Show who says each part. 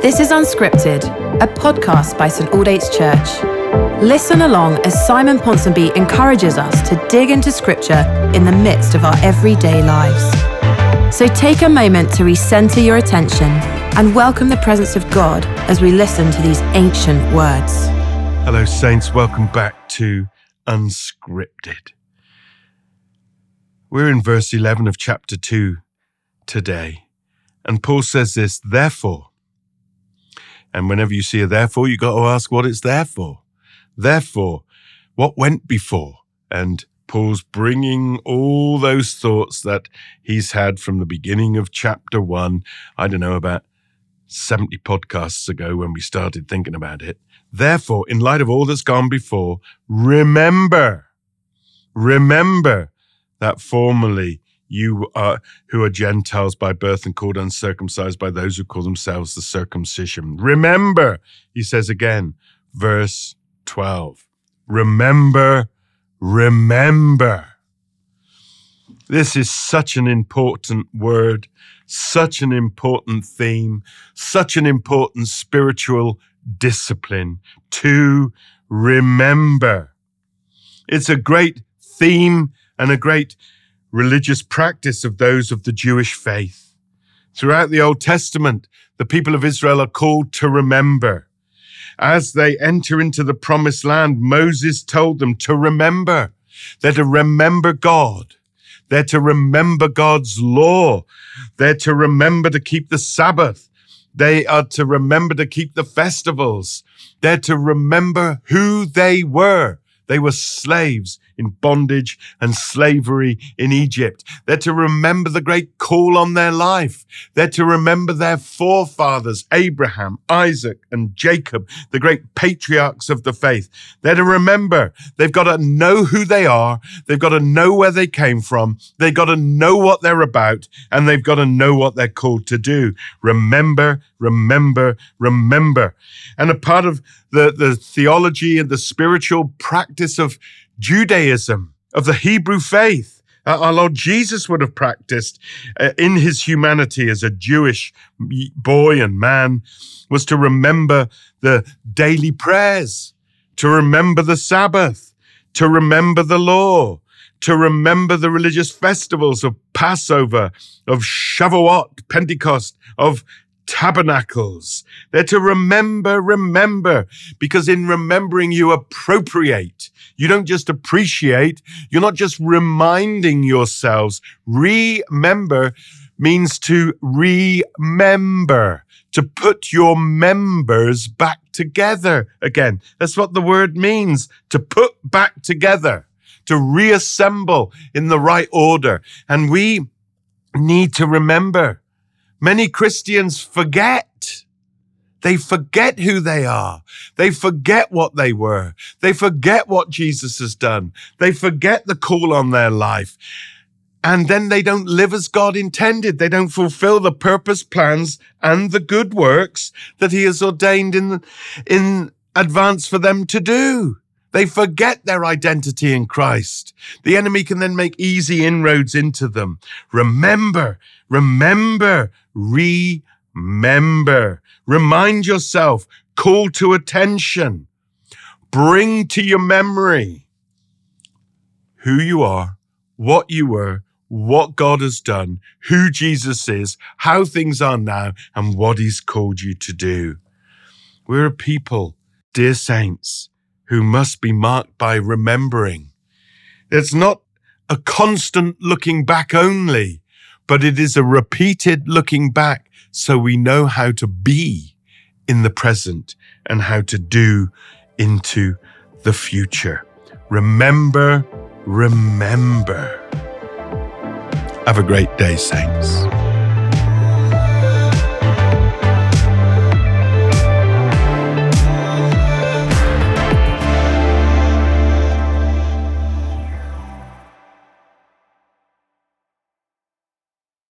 Speaker 1: This is Unscripted, a podcast by St Aldate's Church. Listen along as Simon Ponsonby encourages us to dig into Scripture in the midst of our everyday lives. So take a moment to recenter your attention and welcome the presence of God as we listen to these ancient words.
Speaker 2: Hello, Saints. Welcome back to Unscripted. We're in verse 11 of chapter 2 today. And Paul says this, therefore. And whenever you see a therefore, you got to ask what it's there for. Therefore, what went before? And Paul's bringing all those thoughts that he's had from the beginning of chapter one. I don't know, about 70 podcasts ago when we started thinking about it. Therefore, in light of all that's gone before, remember, remember that formerly you are who are Gentiles by birth and called uncircumcised by those who call themselves the circumcision. Remember, he says again, verse 12. Remember, remember. This is such an important word, such an important theme, such an important spiritual discipline to remember. It's a great theme and a great religious practice of those of the Jewish faith. Throughout the Old Testament, the people of Israel are called to remember. As they enter into the promised land, Moses told them to remember. They're to remember God. They're to remember God's law. They're to remember to keep the Sabbath. They are to remember to keep the festivals. They're to remember who they were. They were slaves in bondage and slavery in Egypt. They're to remember the great call on their life. They're to remember their forefathers, Abraham, Isaac, and Jacob, the great patriarchs of the faith. They're to remember they've got to know who they are. They've got to know where they came from. They've got to know what they're about and they've got to know what they're called to do. Remember, remember, remember. And a part of the, the theology and the spiritual practice of Judaism, of the Hebrew faith. Uh, our Lord Jesus would have practiced uh, in his humanity as a Jewish boy and man was to remember the daily prayers, to remember the Sabbath, to remember the law, to remember the religious festivals of Passover, of Shavuot, Pentecost, of tabernacles. They're to remember, remember, because in remembering you appropriate. You don't just appreciate. You're not just reminding yourselves. Remember means to remember, to put your members back together again. That's what the word means, to put back together, to reassemble in the right order. And we need to remember Many Christians forget. They forget who they are. They forget what they were. They forget what Jesus has done. They forget the call on their life. And then they don't live as God intended. They don't fulfill the purpose, plans, and the good works that He has ordained in, in advance for them to do. They forget their identity in Christ. The enemy can then make easy inroads into them. Remember, remember, remember. Remind yourself, call to attention, bring to your memory who you are, what you were, what God has done, who Jesus is, how things are now, and what he's called you to do. We're a people, dear saints, who must be marked by remembering. It's not a constant looking back only, but it is a repeated looking back so we know how to be in the present and how to do into the future. Remember, remember. Have a great day, Saints.